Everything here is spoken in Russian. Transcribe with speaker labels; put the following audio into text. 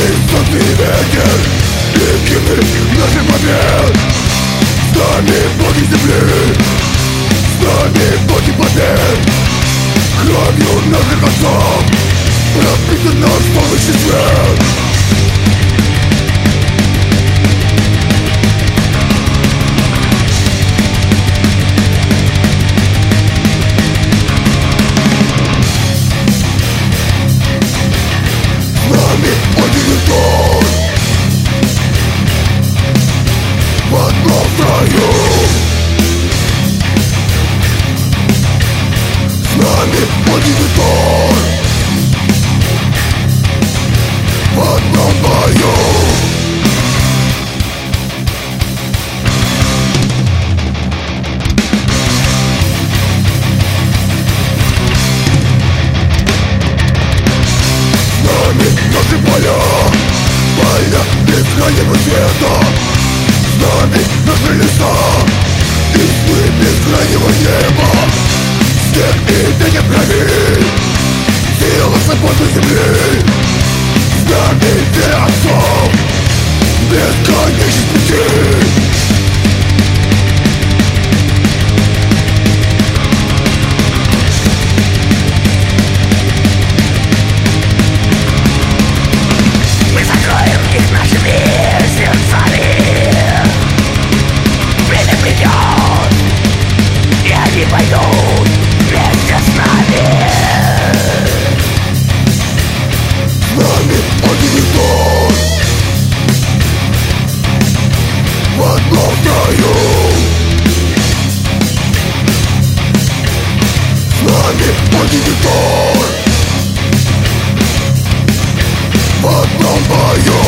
Speaker 1: Солнце и ветер И гимны наших побед С нами боги земли С нами боги побед Кровью наших отцов Пропитан наш полночный свет бескрайнего света нами наши леса И бескрайнего неба Снег и ветер крови Сила свободы земли нами веры отцов Бесконечность пути С нами магнитор Под бомбою